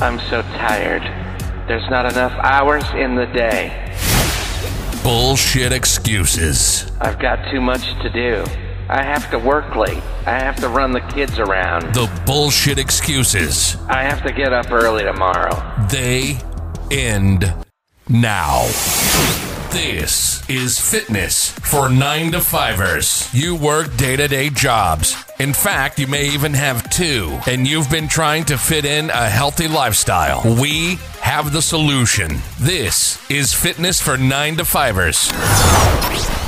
I'm so tired. There's not enough hours in the day. Bullshit excuses. I've got too much to do. I have to work late. I have to run the kids around. The bullshit excuses. I have to get up early tomorrow. They end now. This is fitness for nine to fivers. You work day to day jobs. In fact, you may even have two, and you've been trying to fit in a healthy lifestyle. We have the solution. This is fitness for nine to fivers.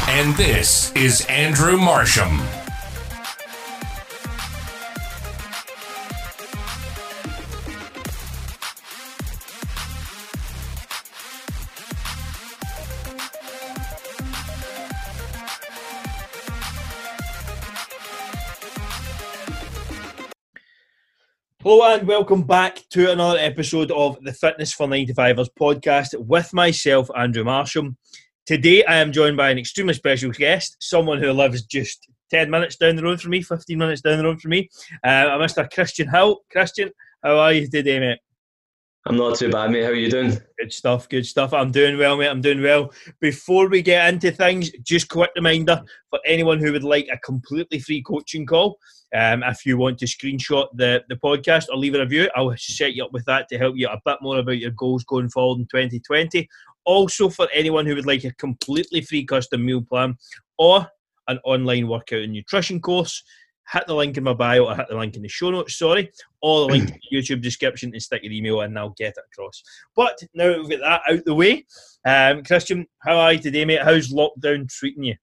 And this is Andrew Marsham. Hello and welcome back to another episode of the Fitness for 95ers podcast with myself, Andrew Marsham. Today I am joined by an extremely special guest, someone who lives just 10 minutes down the road from me, 15 minutes down the road from me, uh, Mr. Kristian Hill. Kristian, how are you today, mate? I'm not too bad, mate. How are you doing? Good stuff, good stuff. I'm doing well, mate. I'm doing well. Before we get into things, just quick reminder for anyone who would like a completely free coaching call. Um, if you want to screenshot the, the podcast or leave a review, I'll set you up with that to help you a bit more about your goals going forward in 2020. Also, for anyone who would like a completely free custom meal plan or an online workout and nutrition course, hit the link in my bio or hit the link in the show notes, sorry, or the link in the YouTube description and stick your email in and I'll get it across. But now we've got that out the way, um, Kristian, how are you today, mate? How's lockdown treating you?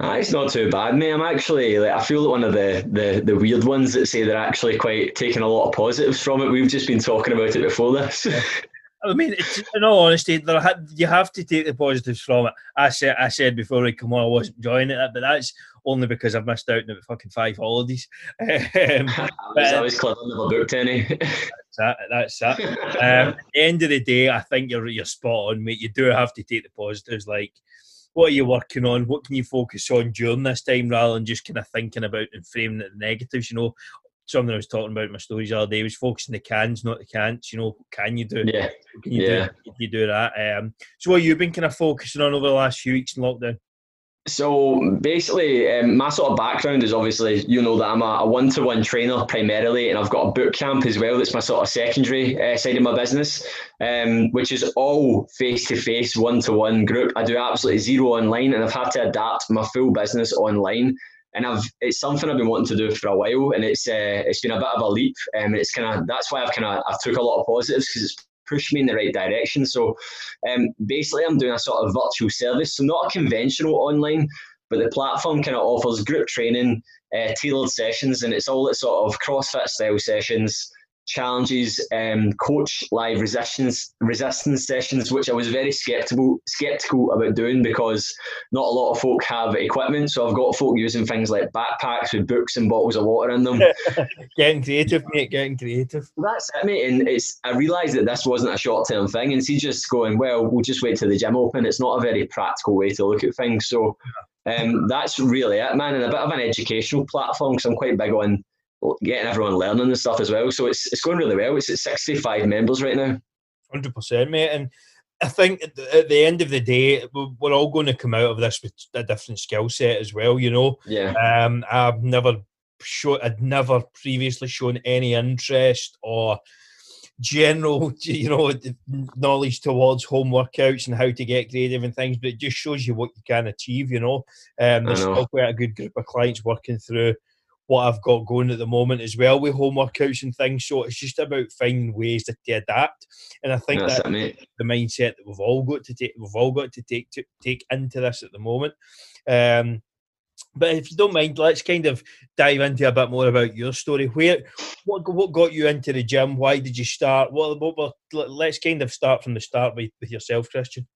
Ah, it's not too bad, mate. I'm actually like I feel like one of the, the the weird ones that say they're actually quite taking a lot of positives from it. We've just been talking about it before this. I mean, it's, in all honesty, there ha- you have to take the positives from it. I said, I said before we come on, I wasn't enjoying it, but that's only because I've missed out on the fucking five holidays. um, I was always clever, never booked any. that's that. That's that. Um, at the end of the day, I think you're you're spot on, mate. You do have to take the positives. Like, what are you working on? What can you focus on during this time, rather than just kind of thinking about and framing the negatives? You know, something I was talking about in my stories the other day was focusing the cans, not the can'ts. You know, can you do? Yeah. Can you Yeah. do? Can you do that? Um, so, what you've been kind of focusing on over the last few weeks in lockdown? So basically, um, my sort of background is obviously you know that I'm a, a one-to-one trainer primarily, and I've got a boot camp as well. That's my sort of secondary uh, side of my business, um, which is all face-to-face, one-to-one group. I do absolutely zero online, and I've had to adapt my full business online. And I've it's something I've been wanting to do for a while, and it's uh, it's been a bit of a leap. Um, it's kind of that's why I've kind of I've took a lot of positives because it's pushed me in the right direction. So um, basically, I'm doing a sort of virtual service, so not conventional online, but the platform kind of offers group training, uh, tailored sessions, and it's all that sort of CrossFit style sessions, challenges, um, coach live resistance resistance sessions, which I was very skeptical skeptical about doing because not a lot of folk have equipment. So I've got folk using things like backpacks with books and bottles of water in them. getting creative, mate. Getting creative. That's it, mate. And it's I realised that this wasn't a short term thing, and he's just going, well, we'll just wait till the gym open. It's not a very practical way to look at things. So um, that's really it, man. And a bit of an educational platform because I'm quite big on getting everyone learning and stuff as well. So it's it's going really well. It's at 65 members right now. Hundred percent, mate. And I think at the, end of the day, we- we're all going to come out of this with a different skill set as well. You know, Yeah. um, I've never shown, I'd never previously shown any interest or general, you know, knowledge towards home workouts and how to get creative and things. But it just shows you what you can achieve. You know, um, there's know. still quite a good group of clients working through what I've got going at the moment as well with home workouts and things. So it's just about finding ways to, to adapt. And I think That's that it, the mindset that we've all got to take we've all got to take to take into this at the moment. Um, but if you don't mind, let's kind of dive into a bit more about your story. Where what what got you into the gym? Why did you start? What, what, what let's kind of start from the start with, with yourself, Kristian.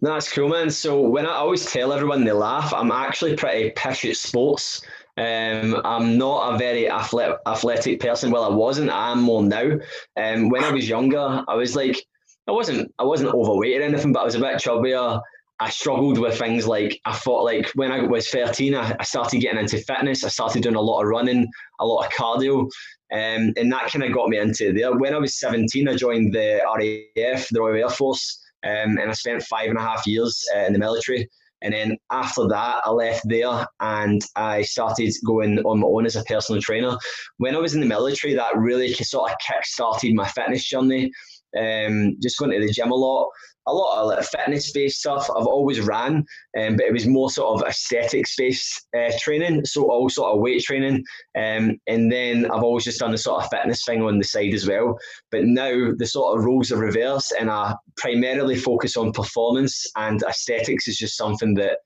No, That's cool, man. So when I always tell everyone they laugh, I'm actually pretty pish at sports. Um, I'm not a very athletic, athletic person. Well, I wasn't. I am more now. Um, when I was younger, I was like, I wasn't, I wasn't overweight or anything, but I was a bit chubbier. I struggled with things like I thought like when I was 13, I, I started getting into fitness. I started doing a lot of running, a lot of cardio. Um, and that kind of got me into there. When I was 17, I joined the RAF, the Royal Air Force, um, and I spent five and a half years uh, in the military. And then after that, I left there and I started going on my own as a personal trainer. When I was in the military, that really sort of kick started my fitness journey. Um, just going to the gym a lot a lot of like fitness based stuff. I've always ran, um, but it was more sort of aesthetics based uh, training, so all sort of weight training. Um, and then I've always just done the sort of fitness thing on the side as well. But now the sort of roles are reversed, and I primarily focus on performance and aesthetics is just something that.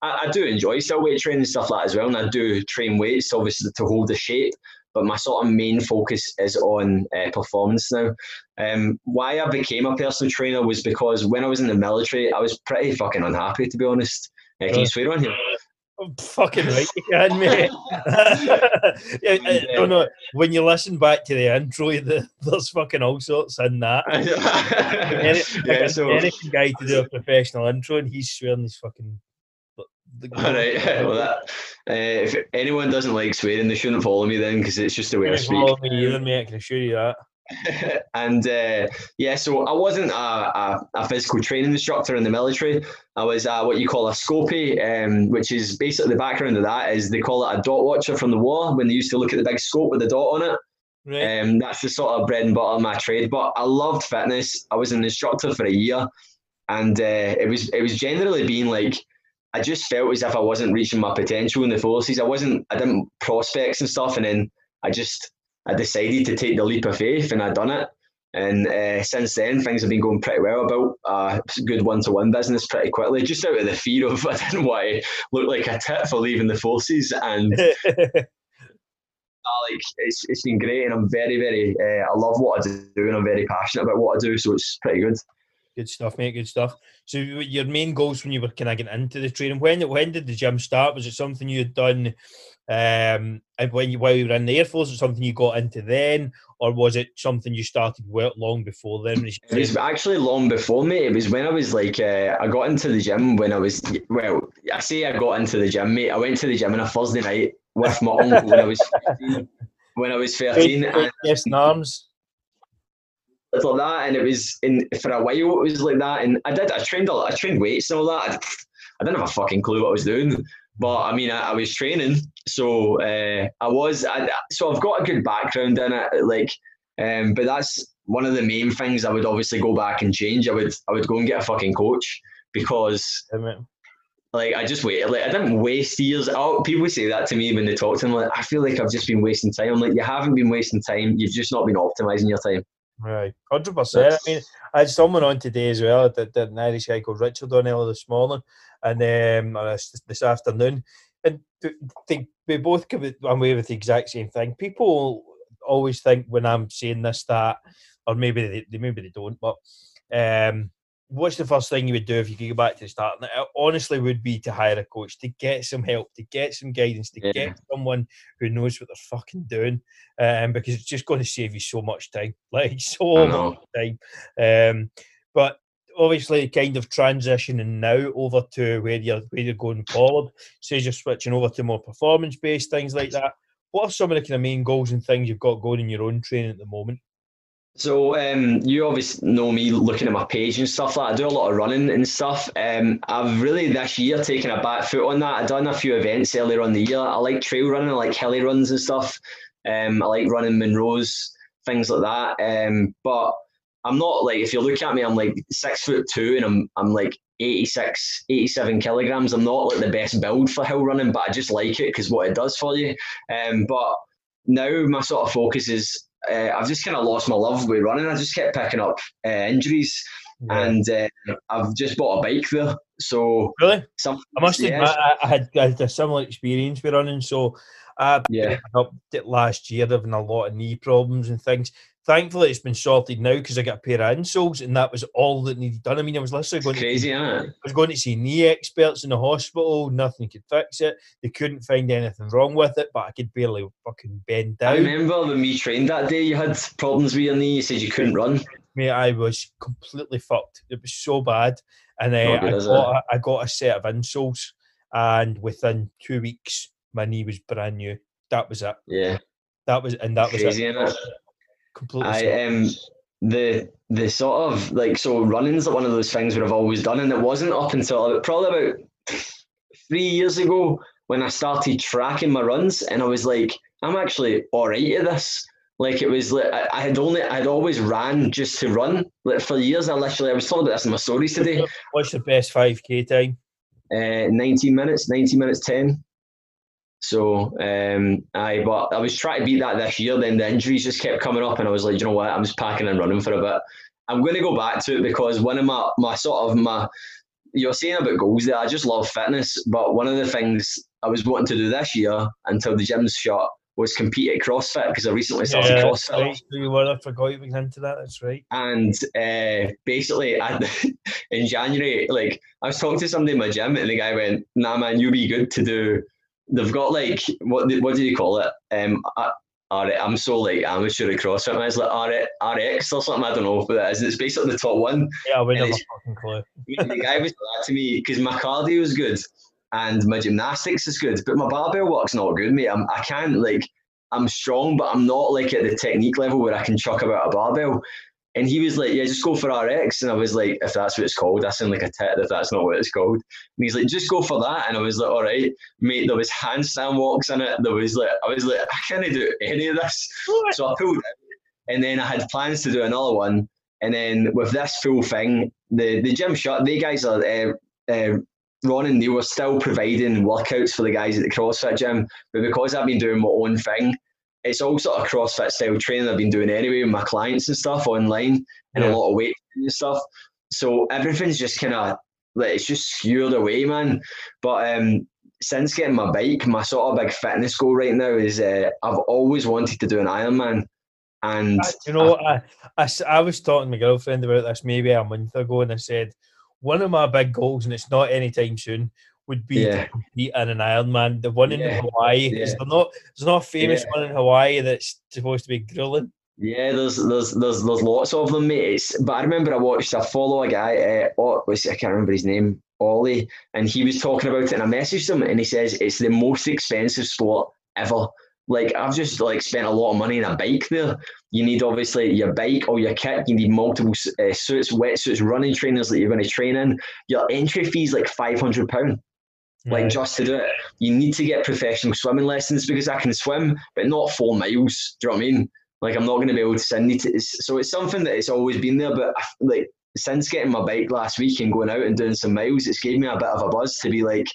I, I do enjoy still weight training and stuff like that as well, and I do train weights obviously to hold the shape but my sort of main focus is on uh, performance now. Um, why I became a personal trainer was because when I was in the military, I was pretty fucking unhappy, to be honest. Uh, can you swear on here? I'm fucking right, you can, mate. yeah, I don't know. When you listen back to the intro, the, there's fucking all sorts in that. Any, yeah, so, American guy to do a professional intro, and he's swearing he's fucking all right. Well, that uh, if anyone doesn't like swearing, they shouldn't follow me then because it's just the way I speak. Follow me either, mate. I can assure you that. and uh, yeah, so I wasn't a, a, a, physical training instructor in the military. I was uh, what you call a scopy, um, which is basically the background of that is they call it a dot watcher from the war when they used to look at the big scope with the dot on it. Right. Um, that's the sort of bread and butter of my trade. But I loved fitness. I was an instructor for a year, and uh, it was it was generally being like I just felt as if I wasn't reaching my potential in the forces. I wasn't, I didn't prospects and stuff, and then I just, I decided to take the leap of faith, and I done it. And uh, since then, things have been going pretty well. About a good one-to-one business pretty quickly, just out of the fear of I didn't want to look like a tit for leaving the forces, and like it's it's been great, and I'm very very uh, I love what I do, and I'm very passionate about what I do, so it's pretty good. Good stuff, mate. Good stuff. So, your main goals when you were kind of getting into the training, when when did the gym start? Was it something you had done um, when you while you were in the air force? Was something you got into then, or was it something you started well long before then? It was actually long before me. It was when I was like, uh, I got into the gym when I was well. I say I got into the gym, mate. I went to the gym on a Thursday night with my uncle when I was 15, when I was thirteen. Yes, arms like that, and it was in for a while it was like that. And I did I trained a lot, I trained weights and all that. I, I didn't have a fucking clue what I was doing, but I mean I, I was training, so uh, I was. I, so I've got a good background in it, like. Um, but that's one of the main things I would obviously go back and change. I would I would go and get a fucking coach because like I just wait like I didn't waste years. Oh, people say that to me when they talk to me. Like I feel like I've just been wasting time. I'm like you haven't been wasting time. You've just not been optimizing your time. Right, hundred percent. I mean, I had someone on today as well. That, an Irish guy called Richard Donnell this morning, and um, this, this afternoon, and think we both come away with the exact same thing. People always think when I'm saying this that, or maybe they, maybe they don't, but um, what's the first thing you would do if you could go back to the start? And it honestly would be to hire a coach, to get some help, to get some guidance, to yeah. get someone who knows what they're fucking doing, um, because it's just going to save you so much time, like so much time. Um, but obviously, kind of transitioning now over to where you're where you're going forward. Says you're switching over to more performance based things like that. What are some of the kind of main goals and things you've got going in your own training at the moment? So um, you obviously know me looking at my page and stuff like I do a lot of running and stuff. Um, I've really this year taken a back foot on that. I've done a few events earlier on the year. I like trail running, I like hilly runs and stuff. Um, I like running Munros, things like that. Um, but I'm not like if you look at me, I'm like six foot two and I'm I'm like 86, 87 kilograms. I'm not like the best build for hill running, but I just like it because what it does for you. Um, but now my sort of focus is uh, I've just kind of lost my love with running. I just kept picking up uh, injuries, yeah. and uh, I've just bought a bike there. So really, some, I must yeah. admit, I, I, had, I had a similar experience with running. So I yeah. up last year having a lot of knee problems and things thankfully it's been sorted now because I got a pair of insoles and that was all that needed done. I mean, I was literally going crazy, to, I was going to see knee experts in the hospital, nothing could fix it. They couldn't find anything wrong with it, but I could barely fucking bend down. I remember when we trained that day, you had problems with your knee. You said you couldn't run. Mate, I was completely fucked. It was so bad, and uh, I, got a, I got a set of insoles, and within two weeks, my knee was brand new. That was it. Yeah. That was and that was Crazy, it. Completely. I am um the the sort of like so running's like one of those things where I've always done, and it wasn't up until probably about three years ago when I started tracking my runs, and I was like, I'm actually all right at this. Like it was like I, had only I had always ran just to run like for years. I literally I was talking about this in my stories today. What's your best five k time? Uh, 19 minutes, 19 minutes 10. So um, I but I was trying to beat that this year. Then the injuries just kept coming up, and I was like, you know what? I'm just packing and running for a bit. I'm going to go back to it because one of my my sort of my you're saying about goals there. I just love fitness, but one of the things I was wanting to do this year until the gym's shut was compete at CrossFit because I recently started Yeah, CrossFit. right, you were. I forgot you went into that. That's right. And uh, basically, I, in January, like I was talking to somebody in my gym, and the guy went, "Nah, man, you'll be good to do." They've got like what? What do you call it? Um, R- I'm so like amateur at CrossFit. It's like R- RX or something. I don't know what that is. It's basically the top one. Yeah, I have a fucking clue. the guy was like that to me because my cardio is good and my gymnastics is good, but my barbell work's not good, mate. I'm, I can't like I'm strong, but I'm not like at the technique level where I can chuck about a barbell. And he was like, "Yeah, just go for RX." And I was like, "If that's what it's called, I sound like a tit. If that's not what it's called." And he's like, "Just go for that." And I was like, "All right, mate." There was handstand walks in it. There was like, I was like, I can't do any of this. So I pulled it, and then I had plans to do another one. And then with this full thing, the the gym shut. They guys are. Uh, uh, Ron and they were still providing workouts for the guys at the CrossFit gym, but because I've been doing my own thing, it's all sort of CrossFit style training I've been doing anyway with my clients and stuff online and Yeah. a lot of weight and stuff. So everything's just kind of like it's just skewed away, man. But um, since getting my bike, my sort of big fitness goal right now is uh, I've always wanted to do an Ironman, and Uh, you know, I I was talking to my girlfriend about this maybe a month ago, and I said one of my big goals, and it's not anytime soon, would be Yeah. to compete in an Ironman. The one in Yeah, Hawaii is there not? There's not a famous Yeah. one in Hawaii that's supposed to be grueling. Yeah, there's there's there's there's lots of them, mate. It's, but I remember I watched. I follow a guy. Uh, oh, I can't remember his name. Ollie, and he was talking about it, and I messaged him, and he says it's the most expensive sport ever. Like I've just like spent a lot of money on a bike there. You need obviously your bike or your kit. You need multiple uh, suits, wetsuits, running trainers that you're going to train in. Your entry fee is like five hundred pound like just to do it. You need to get professional swimming lessons because I can swim, but not four miles. Do you know what I mean? Like I'm not going to be able to send it. To, it's, so it's something that it's always been there, but I like since getting my bike last week and going out and doing some miles, it's gave me a bit of a buzz to be like,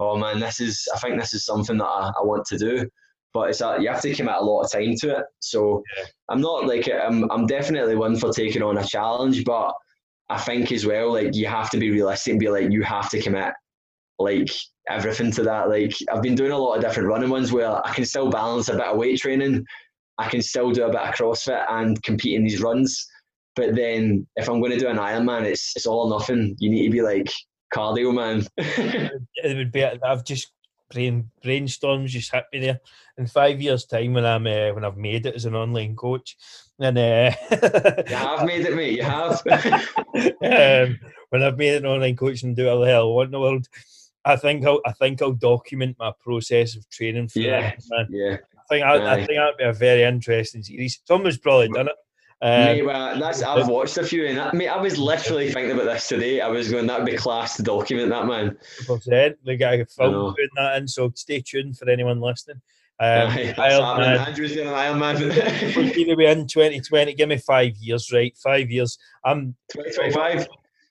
oh man, this is. I think this is something that I, I want to do. But it's a, you have to commit a lot of time to it. So Yeah. I'm not like I'm. I'm definitely one for taking on a challenge, but I think as well, like you have to be realistic and be like, you have to commit like everything to that. Like I've been doing a lot of different running ones where I can still balance a bit of weight training, I can still do a bit of CrossFit and compete in these runs. But then if I'm going to do an Ironman, it's it's all or nothing. You need to be like cardio man. it would be. I've just brain brainstorms just hit me there. In five years' time, when I'm uh, when I've made it as an online coach, and uh, you have made it, mate. You have. um, when I've made an online coach and do all the hell I want in the world, I think I'll I think I'll document my process of training for Yeah. that. Man. yeah. I think I, I think that'd be a very interesting series. Someone's probably done it. Um, mate, well, that's I've watched a few, and that, mate, I was literally thinking about this today. I was going, that'd be class to document that, man. percent. The guy who filmed putting that in. So stay tuned for anyone listening. Um, Aye, Iron. Man, Andrew's doing an we're going to be in 2020. Give me five years, right? Five years. I'm 2025.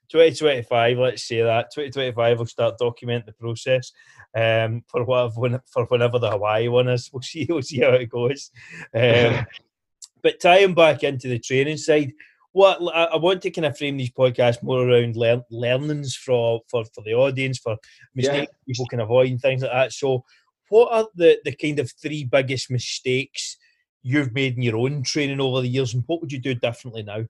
2025. Let's say that 2025. We'll start document the process. Um, for what when, for whenever the Hawaii one is, we'll see. We'll see how it goes. Um, but tying back into the training side, what I want to kind of frame these podcasts more around learn, learnings for, for for the audience, for mistakes people can avoid and things like that. So, what are the the kind of three biggest mistakes you've made in your own training over the years, and what would you do differently now?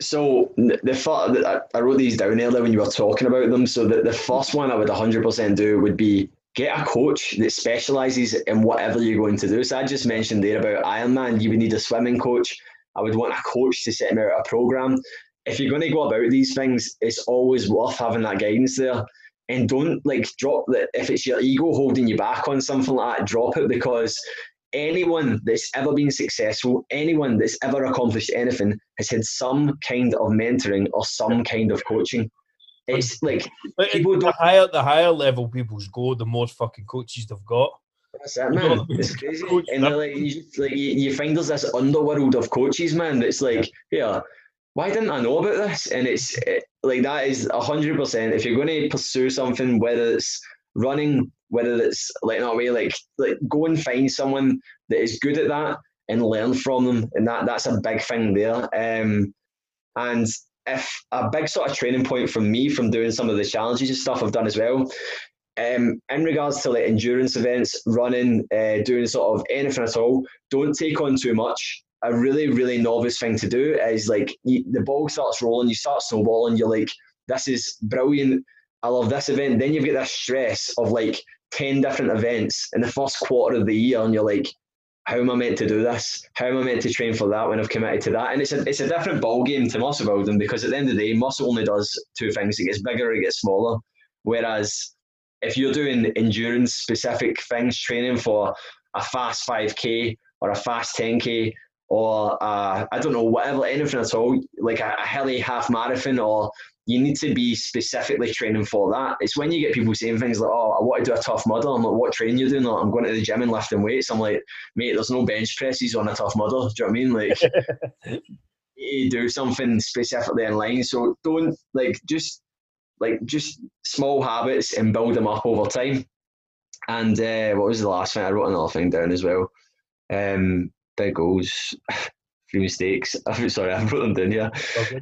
So the, the fir- I- I wrote these down earlier when you were talking about them. So the, the first one I would 100% do would be get a coach that specializes in whatever you're going to do. So I just mentioned there about Ironman, you would need a swimming coach. I would want a coach to set me out a program. If you're going to go about these things, it's always worth having that guidance there. And don't like drop that if it's your ego holding you back on something like that, drop it because anyone that's ever been successful, anyone that's ever accomplished anything, has had some kind of mentoring or some kind of coaching. It's like But people the higher the higher level people's go, the more fucking coaches they've got. That's it, man. It's crazy. And like, you, like you, you find there's this underworld of coaches, man. That's like, yeah, why didn't I know about this? And it's it, like that is hundred percent. If you're going to pursue something, whether it's running, whether it's like not way, like like go and find someone that is good at that and learn from them. And that that's a big thing there. Um, and if a big sort of training point from me from doing some of the challenges and stuff I've done as well, um, in regards to like endurance events, running, uh, doing sort of anything at all, don't take on too much. A really, really novice thing to do is like you, the ball starts rolling, you start snowballing, you're like, this is brilliant. I love this event. Then you've got this stress of like 10 different events in the first quarter of the year, and you're like, how am I meant to do this? How am I meant to train for that when I've committed to that? And it's a it's a different ball game to muscle building because at the end of the day, muscle only does two things: it gets bigger, it gets smaller. Whereas if you're doing endurance specific things, training for a fast 5k or a fast 10k or uh, I don't know whatever anything at all, like a, a hilly half marathon or you need to be specifically training for that. It's when you get people saying things like, "Oh, I want to do a tough mudder." I'm like, "What training you doing?" Like, I'm going to the gym and lifting weights. I'm like, "Mate, there's no bench presses on a tough mudder." Do you know what I mean? Like, you do something specifically in line. So don't like just like just small habits and build them up over time. And uh, what was the last thing? I wrote another thing down as well. Um, big goals, three mistakes. Sorry, I wrote them down here.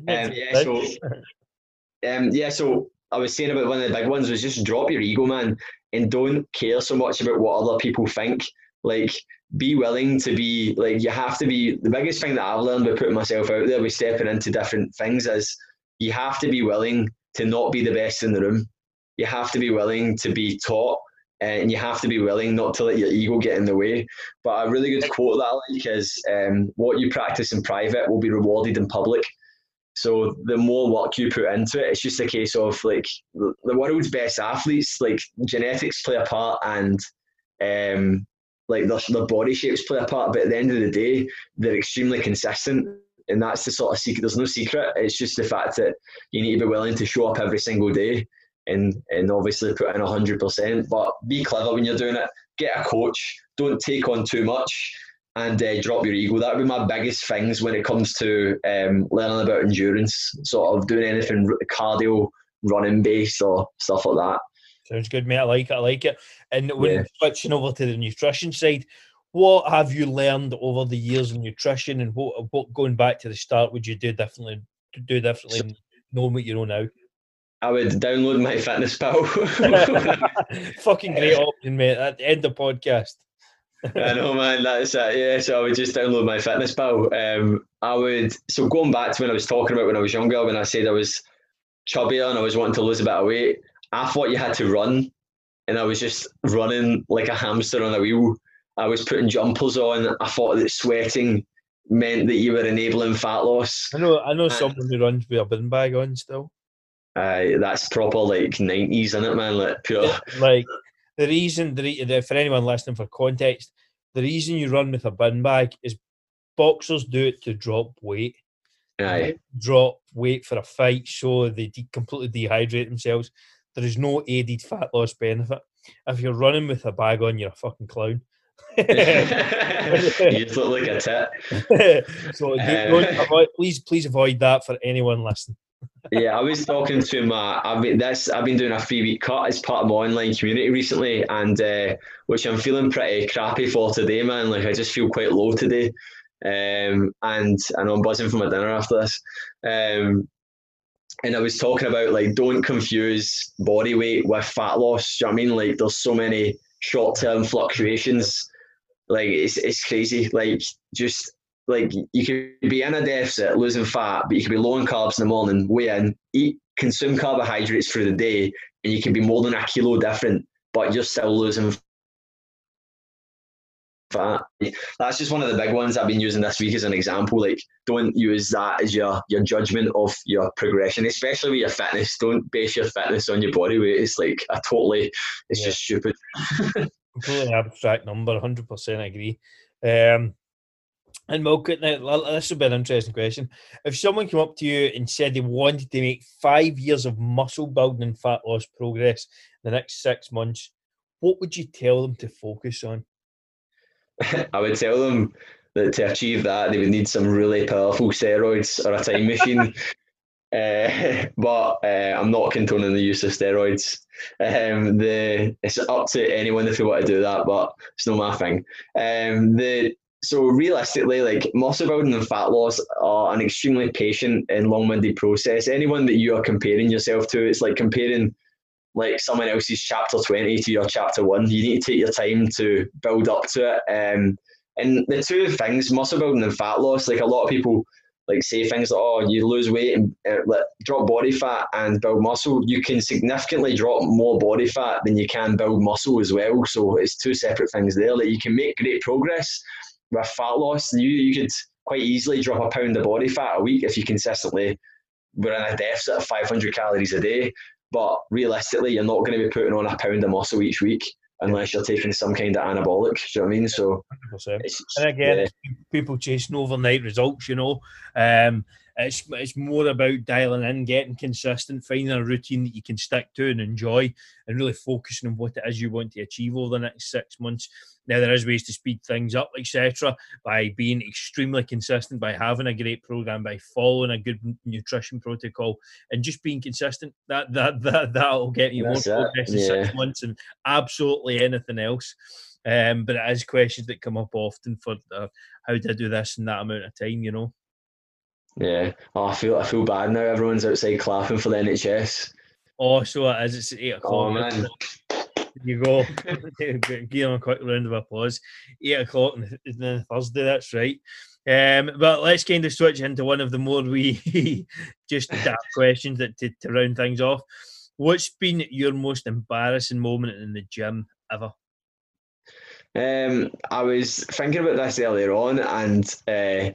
Um, yeah, so um, yeah, so I was saying about one of the big ones was just drop your ego, man, and don't care so much about what other people think. Like, be willing to be like you have to be. The biggest thing that I've learned by putting myself out there, by stepping into different things, is you have to be willing to not be the best in the room. You have to be willing to be taught, and you have to be willing not to let your ego get in the way. But a really good quote that I like is, um, "What you practice in private will be rewarded in public." So the more work you put into it, it's just a case of like the world's best athletes, like genetics play a part and um, like their, their body shapes play a part. But at the end of the day, they're extremely consistent. And that's the sort of secret. There's no secret. It's just the fact that you need to be willing to show up every single day and and obviously put in hundred percent. But be clever when you're doing it. Get a coach. Don't take on too much and uh, drop your ego. That would be my biggest things when it comes to um, learning about endurance, sort of doing anything cardio, running based or stuff like that. Sounds good, mate. I like it. I like it. And when Yeah. switching over to the nutrition side, what have you learned over the years in nutrition, and what, what going back to the start would you do differently? Do differently, So- knowing what you know now. I would download my fitness pal. Fucking great option, mate. At the end of podcast. I know, man. That's it. Yeah, so I would just download my fitness pal. Um, I would. So going back to when I was talking about when I was younger, when I said I was chubbier and I was wanting to lose a bit of weight, I thought you had to run, and I was just running like a hamster on a wheel. I was putting jumpers on. I thought that sweating meant that you were enabling fat loss. I know. I know someone who runs with a bin bag on still. Uh, that's proper like nineties, isn't it, man? Like pure. Like the reason, the, for anyone listening for context, the reason you run with a bin bag is boxers do it to drop weight. Aye. drop weight for a fight so they de- completely dehydrate themselves. There is no aided fat loss benefit. If you're running with a bag on, you're a fucking clown. you just look like a tit. so Uh, avoid, please, please avoid that for anyone listening. Yeah, I was talking to my. I've been this. I've been doing a three week cut as part of my online community recently, and uh, which I'm feeling pretty crappy for today, man. Like I just feel quite low today, um, and I know I'm buzzing for my dinner after this. Um, and I was talking about like don't confuse body weight with fat loss. Do you know what I mean? Like there's so many short term fluctuations. Like it's it's crazy. Like just like you could be in a deficit, losing fat, but you could be low in carbs in the morning, weigh in, eat, consume carbohydrates through the day, and you can be more than a kilo different, but you're still losing fat. That's just one of the big ones I've been using this week as an example. Like, don't use that as your your judgment of your progression, especially with your fitness. Don't base your fitness on your body weight. It's like a totally, it's Yeah. just stupid. completely abstract number. Hundred percent agree. Um, and Milk, now this would be an interesting question. If someone came up to you and said they wanted to make five years of muscle building and fat loss progress in the next six months, what would you tell them to focus on? I would tell them that to achieve that, they would need some really powerful steroids or a time machine. Uh, but uh, I'm not condoning the use of steroids. Um, the it's up to anyone if they want to do that, but it's not my thing. Um, the so realistically, like muscle building and fat loss are an extremely patient and long-winded process. Anyone that you are comparing yourself to, it's like comparing like someone else's chapter 20 to your chapter one. You need to take your time to build up to it. Um, and the two things, muscle building and fat loss, like a lot of people like say things like, oh, you lose weight and uh, like, drop body fat and build muscle. You can significantly drop more body fat than you can build muscle as well. So it's two separate things there. Like you can make great progress with fat loss. You you could quite easily drop a pound of body fat a week if you consistently were in a deficit of 500 calories a day. But realistically, you're not going to be putting on a pound of muscle each week unless you're taking some kind of anabolic. Do you know what I mean? So, 100%. and again, yeah. People chasing overnight results, you know. Um, it's it's more about dialing in, getting consistent, finding a routine that you can stick to and enjoy, and really focusing on what it is you want to achieve over the next six months. Now there is ways to speed things up, etc., by being extremely consistent, by having a great program, by following a good nutrition protocol, and just being consistent. That that that that'll get you That's more progress in six months, and absolutely anything else. Um, but it is questions that come up often for uh, how do I do this in that amount of time, you know. Yeah. Oh, I feel I feel bad now. Everyone's outside clapping for the NHS. Oh, so it is. It's eight o'clock. Oh man. You go. Give them a quick round of applause. Eight o'clock on Thursday. That's right. Um, but let's kind of switch into one of the more we just questions that to, to round things off. What's been your most embarrassing moment in the gym ever? Um, I was thinking about this earlier on, and uh,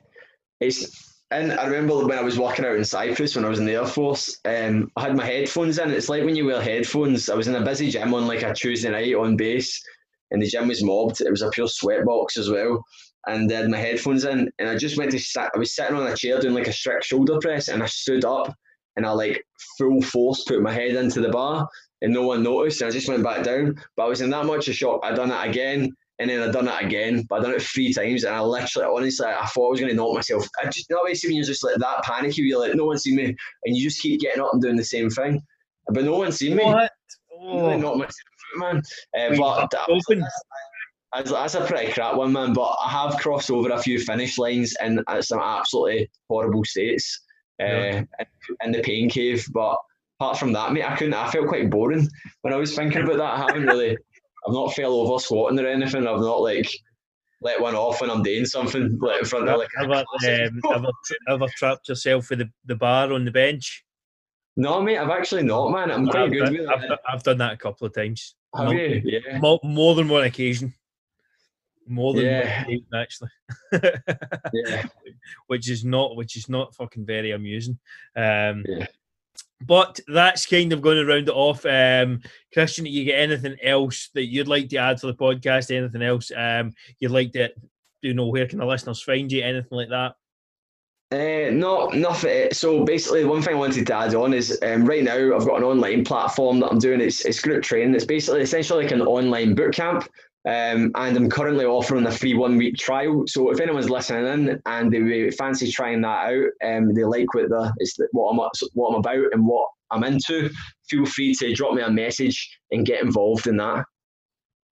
it's and I remember when I was walking out in Cyprus when I was in the Air Force, um, I had my headphones in. It's like when you wear headphones. I was in a busy gym on like a Tuesday night on base, and the gym was mobbed. It was a pure sweat box as well. And I had my headphones in, and I just went to sit. I was sitting on a chair doing like a strict shoulder press, and I stood up and I like full force put my head into the bar, and no one noticed. And I just went back down. But I was in that much of a shock. I'd done it again and then I done it again, but I done it three times, and I literally, honestly, I thought I was going to knock myself. I just, you know, basically, when you're just like that panicky, you're like, no one's seen me, and you just keep getting up and doing the same thing, but no one's seen me. What? Oh. Really knocked myself man. Uh, but that's, that's a pretty crap one, man. But I have crossed over a few finish lines in some absolutely horrible states uh, yeah. in the pain cave, but apart from that, mate, I couldn't. I felt quite boring when I was thinking about that. I haven't really. I've not fell over squatting or anything. I've not like let one off when I'm doing something like in front of like. Ever, um, ever, ever trapped yourself with the, the bar on the bench? No, mate, I've actually not, man. I'm quite I've, good with I've, I've, done that a couple of times. Have no, you? Yeah. More, more, than one occasion. More than yeah. one occasion, actually. yeah. Which is not, which is not fucking very amusing. Um, yeah. But that's kind of going to round it off. Um, Kristian, you get anything else that you'd like to add to the podcast? Anything else um, you'd like to, you know, where can the listeners find you? Anything like that? Uh, no, nothing. So basically, one thing I wanted to add on is um, right now I've got an online platform that I'm doing. It's, it's group training. It's basically essentially like an online boot camp. Um, and I'm currently offering a free one week trial. So if anyone's listening in and they fancy trying that out, um, they like what the it's what I'm what I'm about and what I'm into, feel free to drop me a message and get involved in that.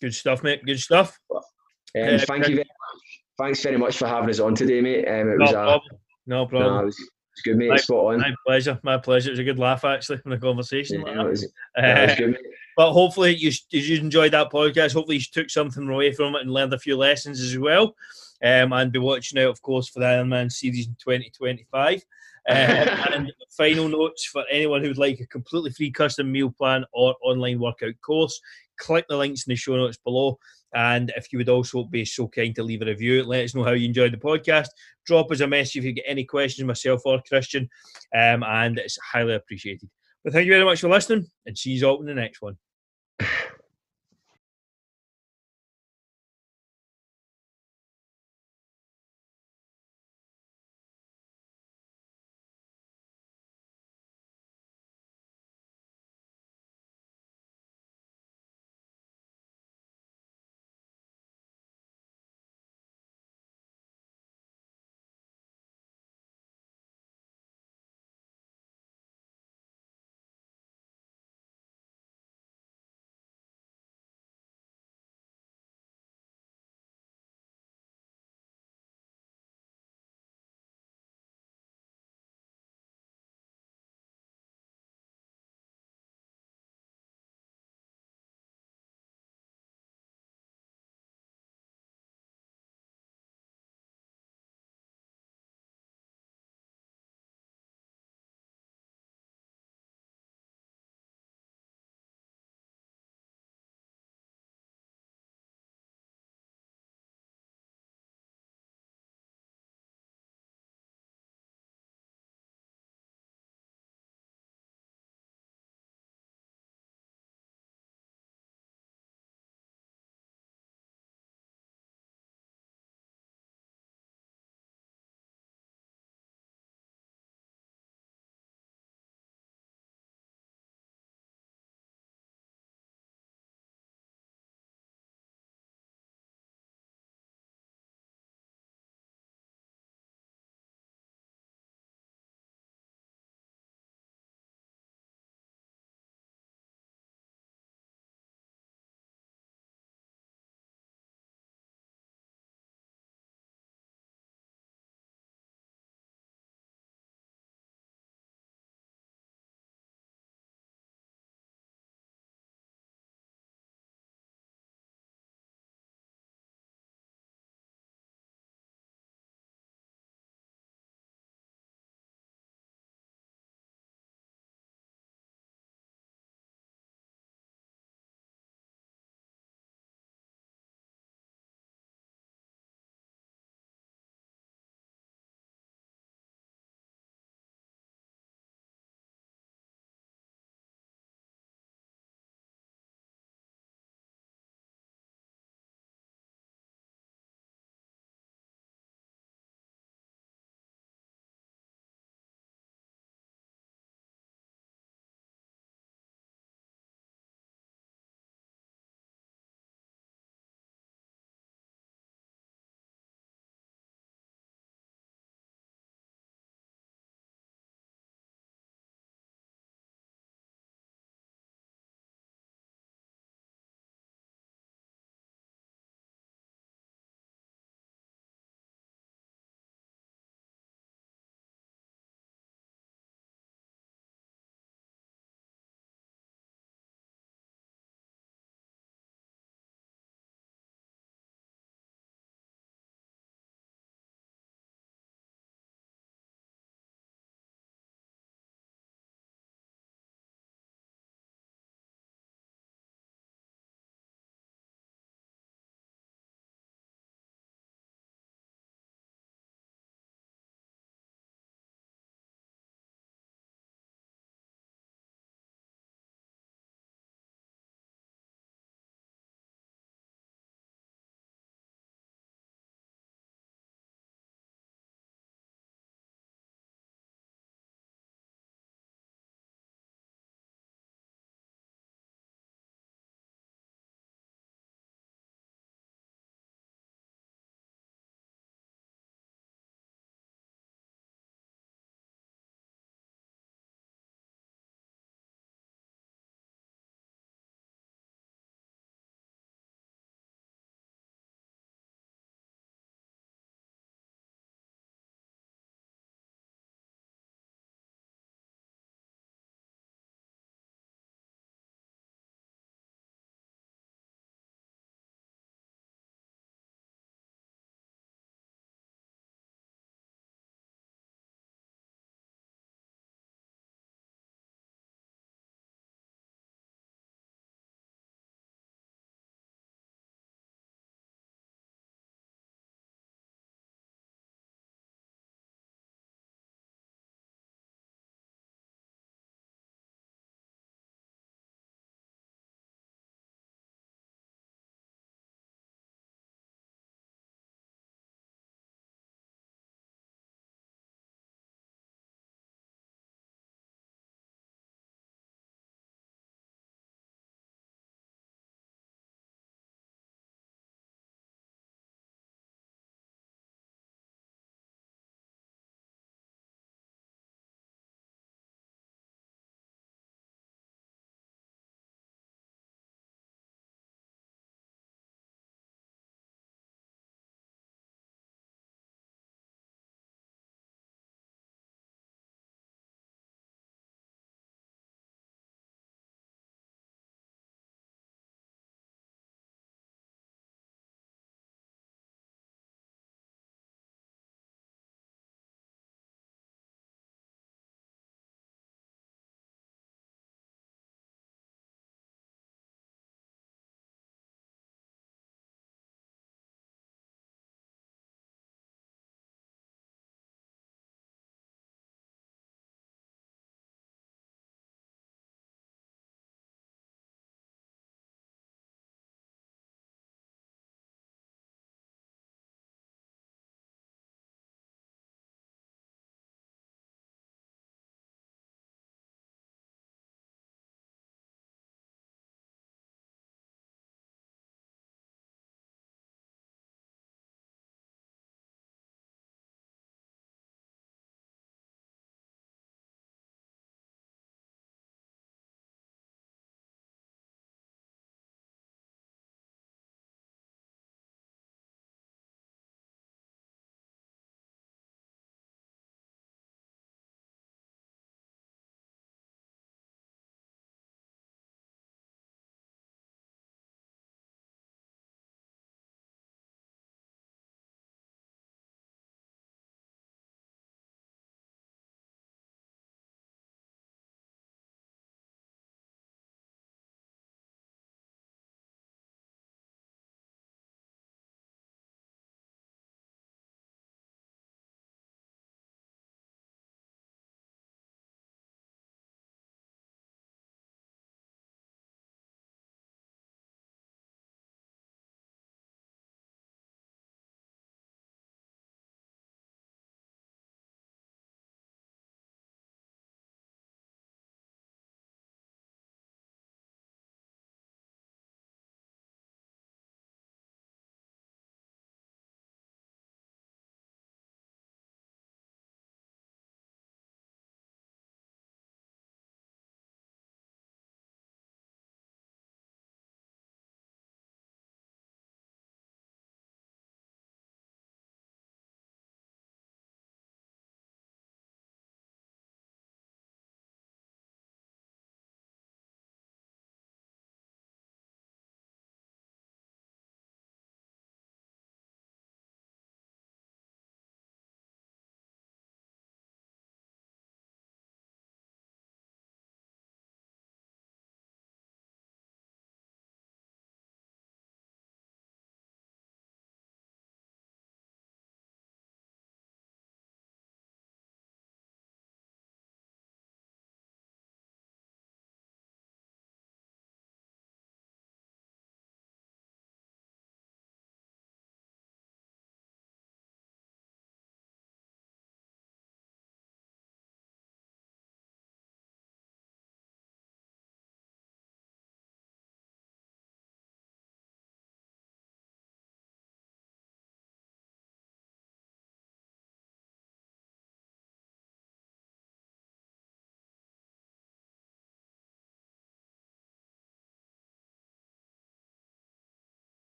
Good stuff, mate. Good stuff. Um, uh, thank you very much. Thanks very much for having us on today, mate. Um, it no was problem. A, no problem. No, it was, it was good, mate. My, Spot on. My pleasure. My pleasure. It was a good laugh actually from the conversation. Yeah, like it was, it was good, mate. But hopefully you, you enjoyed that podcast. Hopefully you took something away from it and learned a few lessons as well. Um, and be watching out, of course, for the Ironman series in 2025. Um, and final notes for anyone who would like a completely free custom meal plan or online workout course, click the links in the show notes below. And if you would also be so kind to leave a review, let us know how you enjoyed the podcast. Drop us a message if you get any questions, myself or Kristian, um, and it's highly appreciated. But thank you very much for listening and see you all in the next one.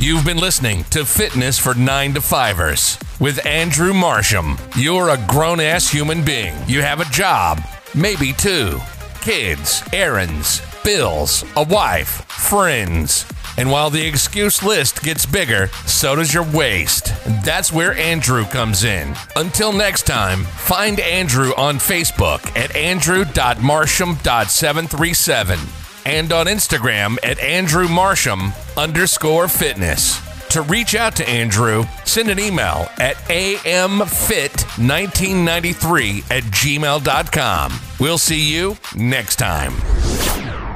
You've been listening to Fitness for 9 to 5ers with Andrew Marsham. You're a grown ass human being. You have a job, maybe two, kids, errands, bills, a wife, friends. And while the excuse list gets bigger, so does your waist. That's where Andrew comes in. Until next time, find Andrew on Facebook at andrew.marsham.737 and on Instagram at Andrew Marsham underscore fitness. To reach out to Andrew, send an email at amfit1993 at gmail.com. We'll see you next time.